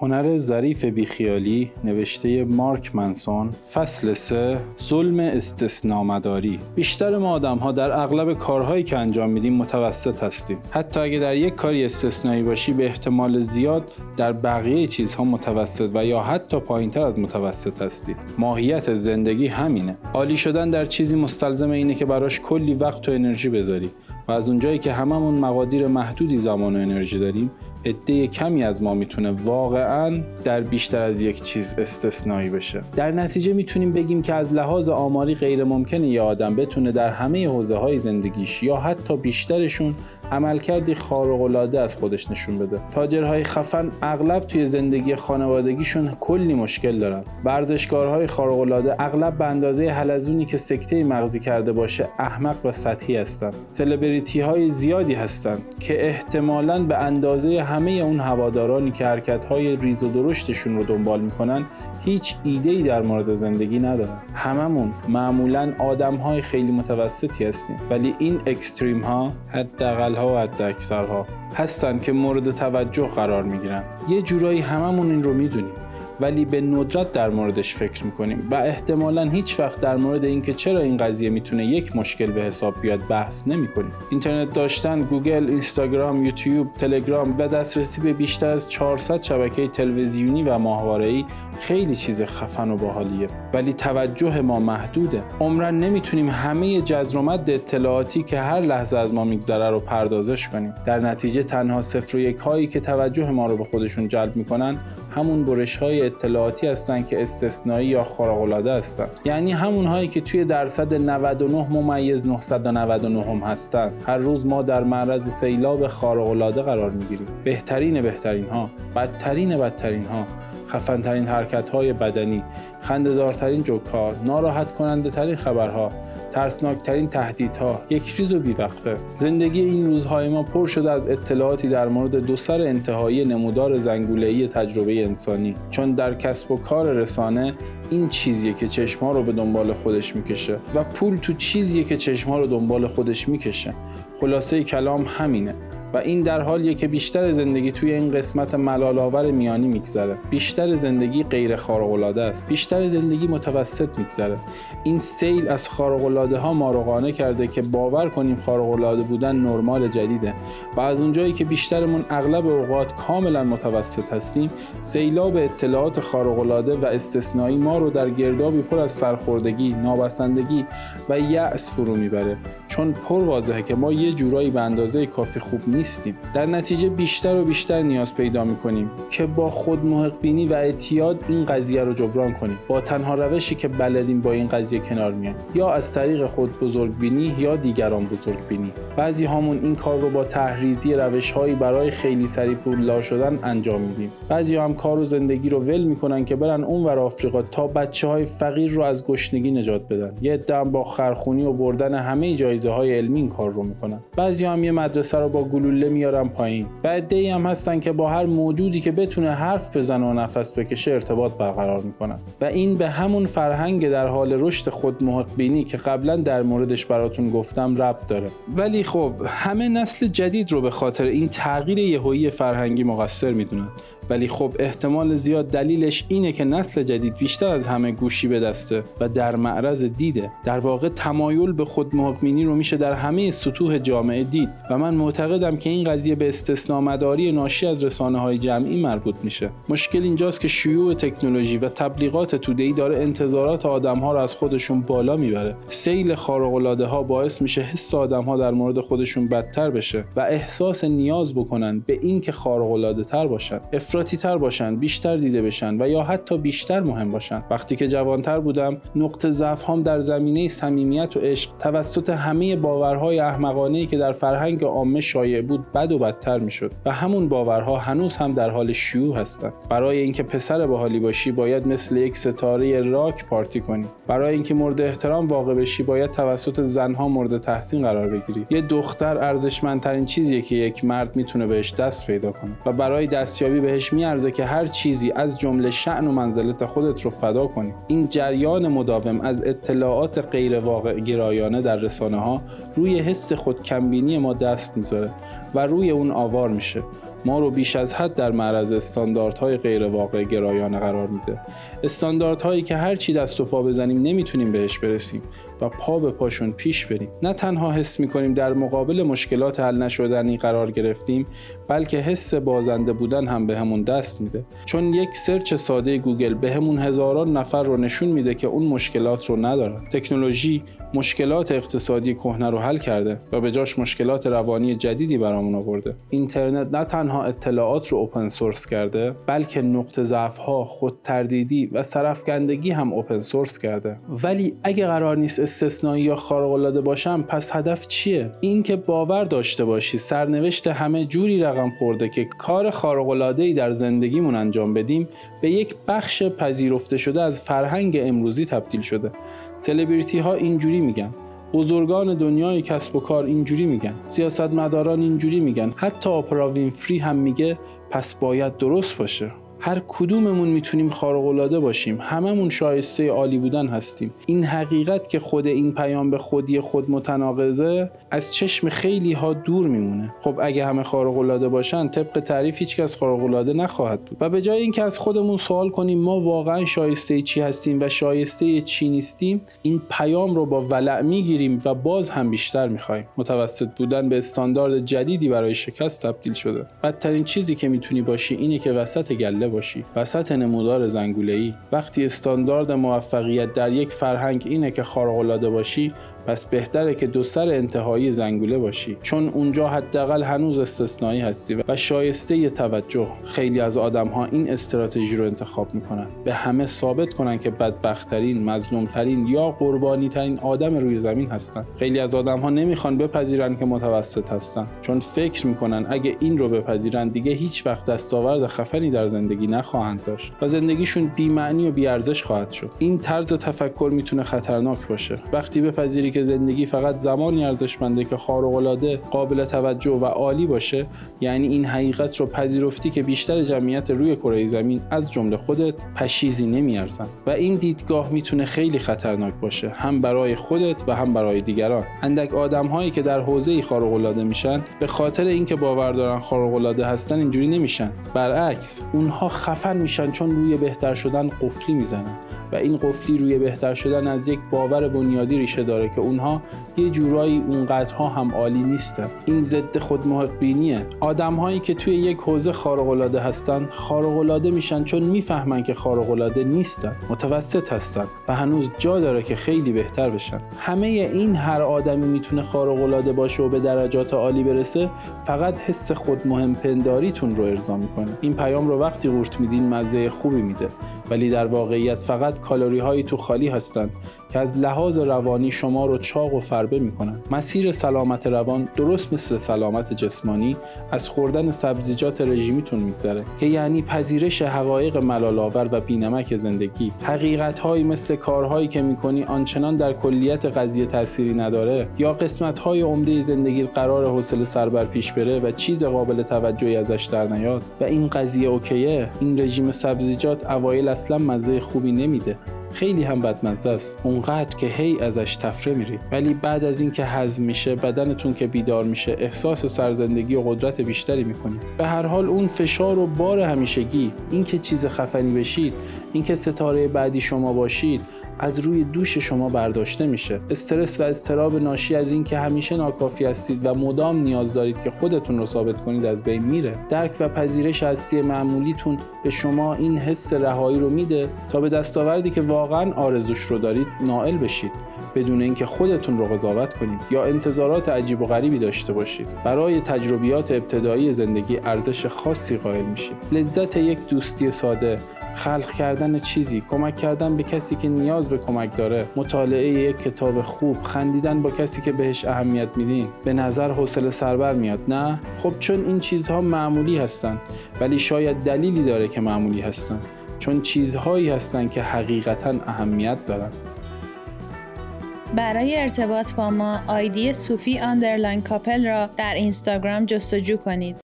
هنر ظریف بیخیالی نوشته مارک منسون فصل 3 ظلم استثنامداری. بیشتر ما آدم ها در اغلب کارهایی که انجام میدیم متوسط هستیم. حتی اگه در یک کاری استثنایی باشی به احتمال زیاد در بقیه چیزها متوسط و یا حتی پایینتر از متوسط هستی. ماهیت زندگی همینه. عالی شدن در چیزی مستلزم اینه که براش کلی وقت و انرژی بذاری. و از اونجایی که هممون مقادیر محدودی زمان و انرژی داریم عده کمی از ما می‌تونه واقعا در بیشتر از یک چیز استثنایی بشه. در نتیجه می‌تونیم بگیم که از لحاظ آماری غیر ممکنه یه آدم بتونه در همه حوزه های زندگیش یا حتی بیشترشون عملکردی خارق‌العاده از خودش نشون بده. تاجرهای خفن اغلب توی زندگی خانوادگیشون کلی مشکل دارن. ورزشکارهای خارق‌العاده اغلب به اندازه حلزونی که سکته مغزی کرده باشه احمق و سطحی هستن. سلبریتی های زیادی هستن که احتمالاً به اندازه همه اون هوادارانی که حرکت های ریز و درشتشون رو دنبال می‌کنن هیچ ایده ای در مورد زندگی ندارن هممون معمولا آدم های خیلی متوسطی هستیم. ولی این اکستریم ها حداقل ها و حد ها هستن که مورد توجه قرار می‌گیرن. یه جورایی هممون این رو می‌دونیم. ولی به ندرت در موردش فکر می‌کنیم. و احتمالا هیچ وقت در مورد اینکه چرا این قضیه می‌تونه یک مشکل به حساب بیاد بحث نمی‌کنیم. اینترنت داشتن گوگل اینستاگرام یوتیوب تلگرام و دسترسی به بیشتر از 400 شبکه تلویزیونی و ماهواره‌ای خیلی چیز خفن و باحالیه ولی توجه ما محدوده. عمرن نمی‌تونیم همه جزرومت اطلاعاتی که هر لحظه از ما میگذره رو پردازش کنیم. در نتیجه تنها صفر و یک هایی که توجه ما رو به خودشون جلب می‌کنن همون برش های اطلاعاتی هستن که استثنایی یا خارق هستن. یعنی همون هایی که توی درصد 99 ممیز 999 هم هستن. هر روز ما در معرض سیلاب خارق قرار می‌گیریم. بهترین بهترین ها بدترین بدترین ها خفنترین حرکت های بدنی خندهدارترین جوک ها ناراحت کننده ترین خبرها ترسناکترین تهدیدها یک ریز و بیوقفه. زندگی این روزهای ما پر شده از اطلاعاتی در مورد دو سر انتهایی نمودار زنگوله‌ای تجربه انسانی. چون در کسب و کار رسانه این چیزیه که چشمها رو به دنبال خودش می‌کشه و پول تو چیزیه که چشمها رو دنبال خودش می‌کشه. خلاصه کلام همینه. و این در حالیه که بیشتر زندگی توی این قسمت ملالآور میانی میگذره. بیشتر زندگی غیر خارق است. بیشتر زندگی متوسط میگذره. این سیل از خارق ها ما رو قانع کرده که باور کنیم خارق بودن نرمال جدیده و از اونجایی که بیشترمون اغلب اوقات کاملا متوسط هستیم سیلاب اطلاعات خارق و استثنایی ما رو در گردابی پر از سرخوردگی نابسندگی و یأس فرو می‌بره. چون پر واضحه که ما یه جورایی به اندازه کافی خوب نیستیم. در نتیجه بیشتر و بیشتر نیاز پیدا می‌کنیم که با خود بینی و اعتیاد این قضیه رو جبران کنیم. با تنها روشی که بلدیم با این قضیه کنار میایم. یا از طریق خود بزرگ بینی یا دیگران بزرگ بینی. بعضی هامون این کار رو با تحریزی روش هایی برای خیلی سری پولدار شدن انجام میدیم. بعضی هم کار و زندگی رو ول می‌کنن که برن اونور آفریقا تا بچه های فقیر رو از گشنگی نجات بدن. یه عده با خرخونی و بردن همه جایزه های علمی این کار رو می‌کنن. بعضی هم یه مدرسه رو با گلوله میارن پایین. و عده هم هستن که با هر موجودی که بتونه حرف بزنه و نفس بکشه ارتباط برقرار می‌کنن. و این به همون فرهنگ در حال رشد خود بینی که قبلا در موردش براتون گفتم ربط داره. ولی خب همه نسل جدید رو به خاطر این تغییر یهویی فرهنگی مقصر می‌دونن. ولی خب احتمال زیاد دلیلش اینه که نسل جدید بیشتر از همه گوشی به دسته و در معرض دیده. در واقع تمایل به خود محقمینی رو میشه در همه سطوح جامعه دید و من معتقدم که این قضیه به استثنا مداری ناشی از رسانه های جمعی مربوط میشه. مشکل اینجاست که شیوع تکنولوژی و تبلیغات توده‌ای داره انتظارات آدم ها رو از خودشون بالا می‌بره. سیل خارق العاده ها باعث میشه حس آدم ها در مورد خودشون بدتر بشه و احساس نیاز بکنن به اینکه خارق العاده تر باشن. افراطی تر باشن بیشتر دیده بشن و یا حتی بیشتر مهم باشن وقتی که جوانتر بودم نقطه ضعف هم در زمینه صمیمیت و عشق توسط همه باورهای احمقانه که در فرهنگ عامه شایع بود بد و بدتر می‌شد و همون باورها هنوز هم در حال شیوع هستند. برای اینکه پسر باحالی باشی باید مثل یک ستاره راک پارتی کنی. برای اینکه مورد احترام واقع بشی باید توسط زنها مورد تحسین قرار بگیری. یه دختر ارزشمندترین چیزیه که یک مرد می‌تونه بهش دست پیدا کنه و برای دستیابی بهش میارزه که هر چیزی از جمله شعن و منزلت خودت رو فدا کنی. این جریان مداوم از اطلاعات غیر واقع گرایانه در رسانه ها روی حس خود کمبینی ما دست می‌ذاره و روی اون آوار میشه. ما رو بیش از حد در معرض استانداردهای غیر واقع گرایانه قرار میده. استانداردهایی که هر چی دست و پا بزنیم نمی‌تونیم بهش برسیم. و پا به پاشون پیش بریم. نه تنها حس می‌کنیم در مقابل مشکلات حل نشدنی قرار گرفتیم بلکه حس بازنده بودن هم بهمون دست میده. چون یک search ساده گوگل بهمون هزاران نفر رو نشون میده که اون مشکلات رو ندارن. تکنولوژی مشکلات اقتصادی کهنه رو حل کرده و به جاش مشکلات روانی جدیدی برامون آورده. اینترنت نه تنها اطلاعات رو open source کرده بلکه نقطه ضعف ها خود تردیدی و سرافکندگی هم open source کرده. ولی اگه قرار نیست استثنایی یا خارق العاده باشم پس هدف چیه؟ این که باور داشته باشی سرنوشت همه جوری رقم خورده که کار خارق العاده ای در زندگیمون انجام بدیم به یک بخش پذیرفته شده از فرهنگ امروزی تبدیل شده. سلبریتی ها اینجوری میگن. بزرگان دنیای کسب و کار اینجوری میگن. سیاستمداران اینجوری میگن. حتی آپرا وینفری هم میگه پس باید درست باشه. هر کدوممون می‌تونیم خارق العاده باشیم. هممون شایسته عالی بودن هستیم. این حقیقت که خود این پیام به خودی خود متناقضه از چشم خیلی ها دور میمونه. خب اگه همه خارق العاده باشن طبق تعریف هیچ کس خارق العاده نخواهد بود. و به جای اینکه از خودمون سوال کنیم ما واقعا شایسته چی هستیم و شایسته چی نیستیم این پیام رو با ولع می‌گیریم و باز هم بیشتر می‌خوایم. متوسط بودن به استاندارد جدیدی برای شکست تبدیل شده. بدترین چیزی که می‌تونی باشی اینه که وسط گله باشی. وسط نمودار زنگوله ای وقتی استاندارد موفقیت در یک فرهنگ اینه که خارق العاده باشی پس بهتره که دو سر انتهایی زنگوله باشی چون اونجا حداقل هنوز استثنایی هستی و شایسته ی توجه خیلی از آدم ها این استراتژی رو انتخاب می‌کنن. به همه ثابت کنن که بدبختترین مظلومترین یا قربانی ترین آدم روی زمین هستن. خیلی از آدم ها نمی‌خوان بپذیرن که متوسط هستن چون فکر می‌کنن اگه این رو بپذیرن دیگه هیچ وقت دستاورد خفنی در زندگی نخواهند داشت و زندگیشون بی معنی و بی ارزش خواهد شد. این طرز تفکر می‌تونه خطرناک باشه. وقتی بپذیری که زندگی فقط زمانی ارزشمنده که خارق قابل توجه و عالی باشه یعنی این حقیقت رو پذیرفتی که بیشتر جمعیت روی کره زمین از جمله خودت پشیزی نمیارزن. و این دیدگاه می‌تونه خیلی خطرناک باشه هم برای خودت و هم برای دیگران. اندک آدم هایی که در حوزه خارق العاده میشن به خاطر اینکه باور دارن خارق العاده هستن اینجوری نمیشن. برعکس اونها خفن میشن چون روی بهتر شدن قفلی می‌زنن. و این قفلی روی بهتر شدن از یک باور بنیادی ریشه داره که اونها یه جورایی اونقدرها هم عالی نیستن. این ضد خود محق بینیه آدم هایی که توی یک حوزه خارق العاده هستن خارق العاده میشن چون می‌فهمن که خارق العاده نیستن متوسط هستن و هنوز جا داره که خیلی بهتر بشن. همه این هر آدمی می‌تونه خارق العاده باشه و به درجات عالی برسه فقط حس خود مهم پنداریتون رو ارضا می‌کنه. این پیام رو وقتی قورت میدین مزه خوبی میده. ولی در واقعیت فقط کالری هایی تو خالی هستند که از لحاظ روانی شما رو چاق و فربه می‌کنن مسیر سلامت روان درست مثل سلامت جسمانی از خوردن سبزیجات رژیمیتون میگذره که یعنی پذیرش حقایق ملالآور و بینمک زندگی. حقیقت هایی مثل کارهایی که می‌کنی آنچنان در کلیت قضیه تأثیری نداره یا قسمت های عمده زندگی قرار حوصله سربر پیش بره و چیز قابل توجهی ازش در نیاد. و این قضیه اوکیه. این رژیم سبزیجات اوایل اصلا مزه خوبی نمیده. خیلی هم بدمزه است. اونقدر که هی ازش تفره میرید ولی بعد از اینکه هضم میشه بدنتون که بیدار میشه احساس سرزندگی و قدرت بیشتری می‌کنید به هر حال اون فشار و بار همیشگی اینکه چیز خفنی بشید اینکه ستاره بعدی شما باشید از روی دوش شما برداشته میشه. استرس و استراب ناشی از اینکه همیشه ناکافی هستید و مدام نیاز دارید که خودتون رو ثابت کنید از بین میره. درک و پذیرش هستی معمولیتون به شما این حس رهایی رو میده تا به دستاوردی که واقعا آرزوش رو دارید نائل بشید. بدون اینکه خودتون رو قضاوت کنید یا انتظارات عجیب و غریبی داشته باشید. برای تجربیات ابتدایی زندگی ارزش خاصی قائل میشید. لذت یک دوستی ساده خلق کردن چیزی کمک کردن به کسی که نیاز به کمک داره. مطالعه یک کتاب خوب خندیدن با کسی که بهش اهمیت میدین. به نظر حوصله سربر میاد نه؟ خب چون این چیزها معمولی هستن ولی شاید دلیلی داره که معمولی هستن. چون چیزهایی هستن که حقیقتا اهمیت دارن. برای ارتباط با ما آیدی صوفی underline کاپل را در اینستاگرام جستجو کنید.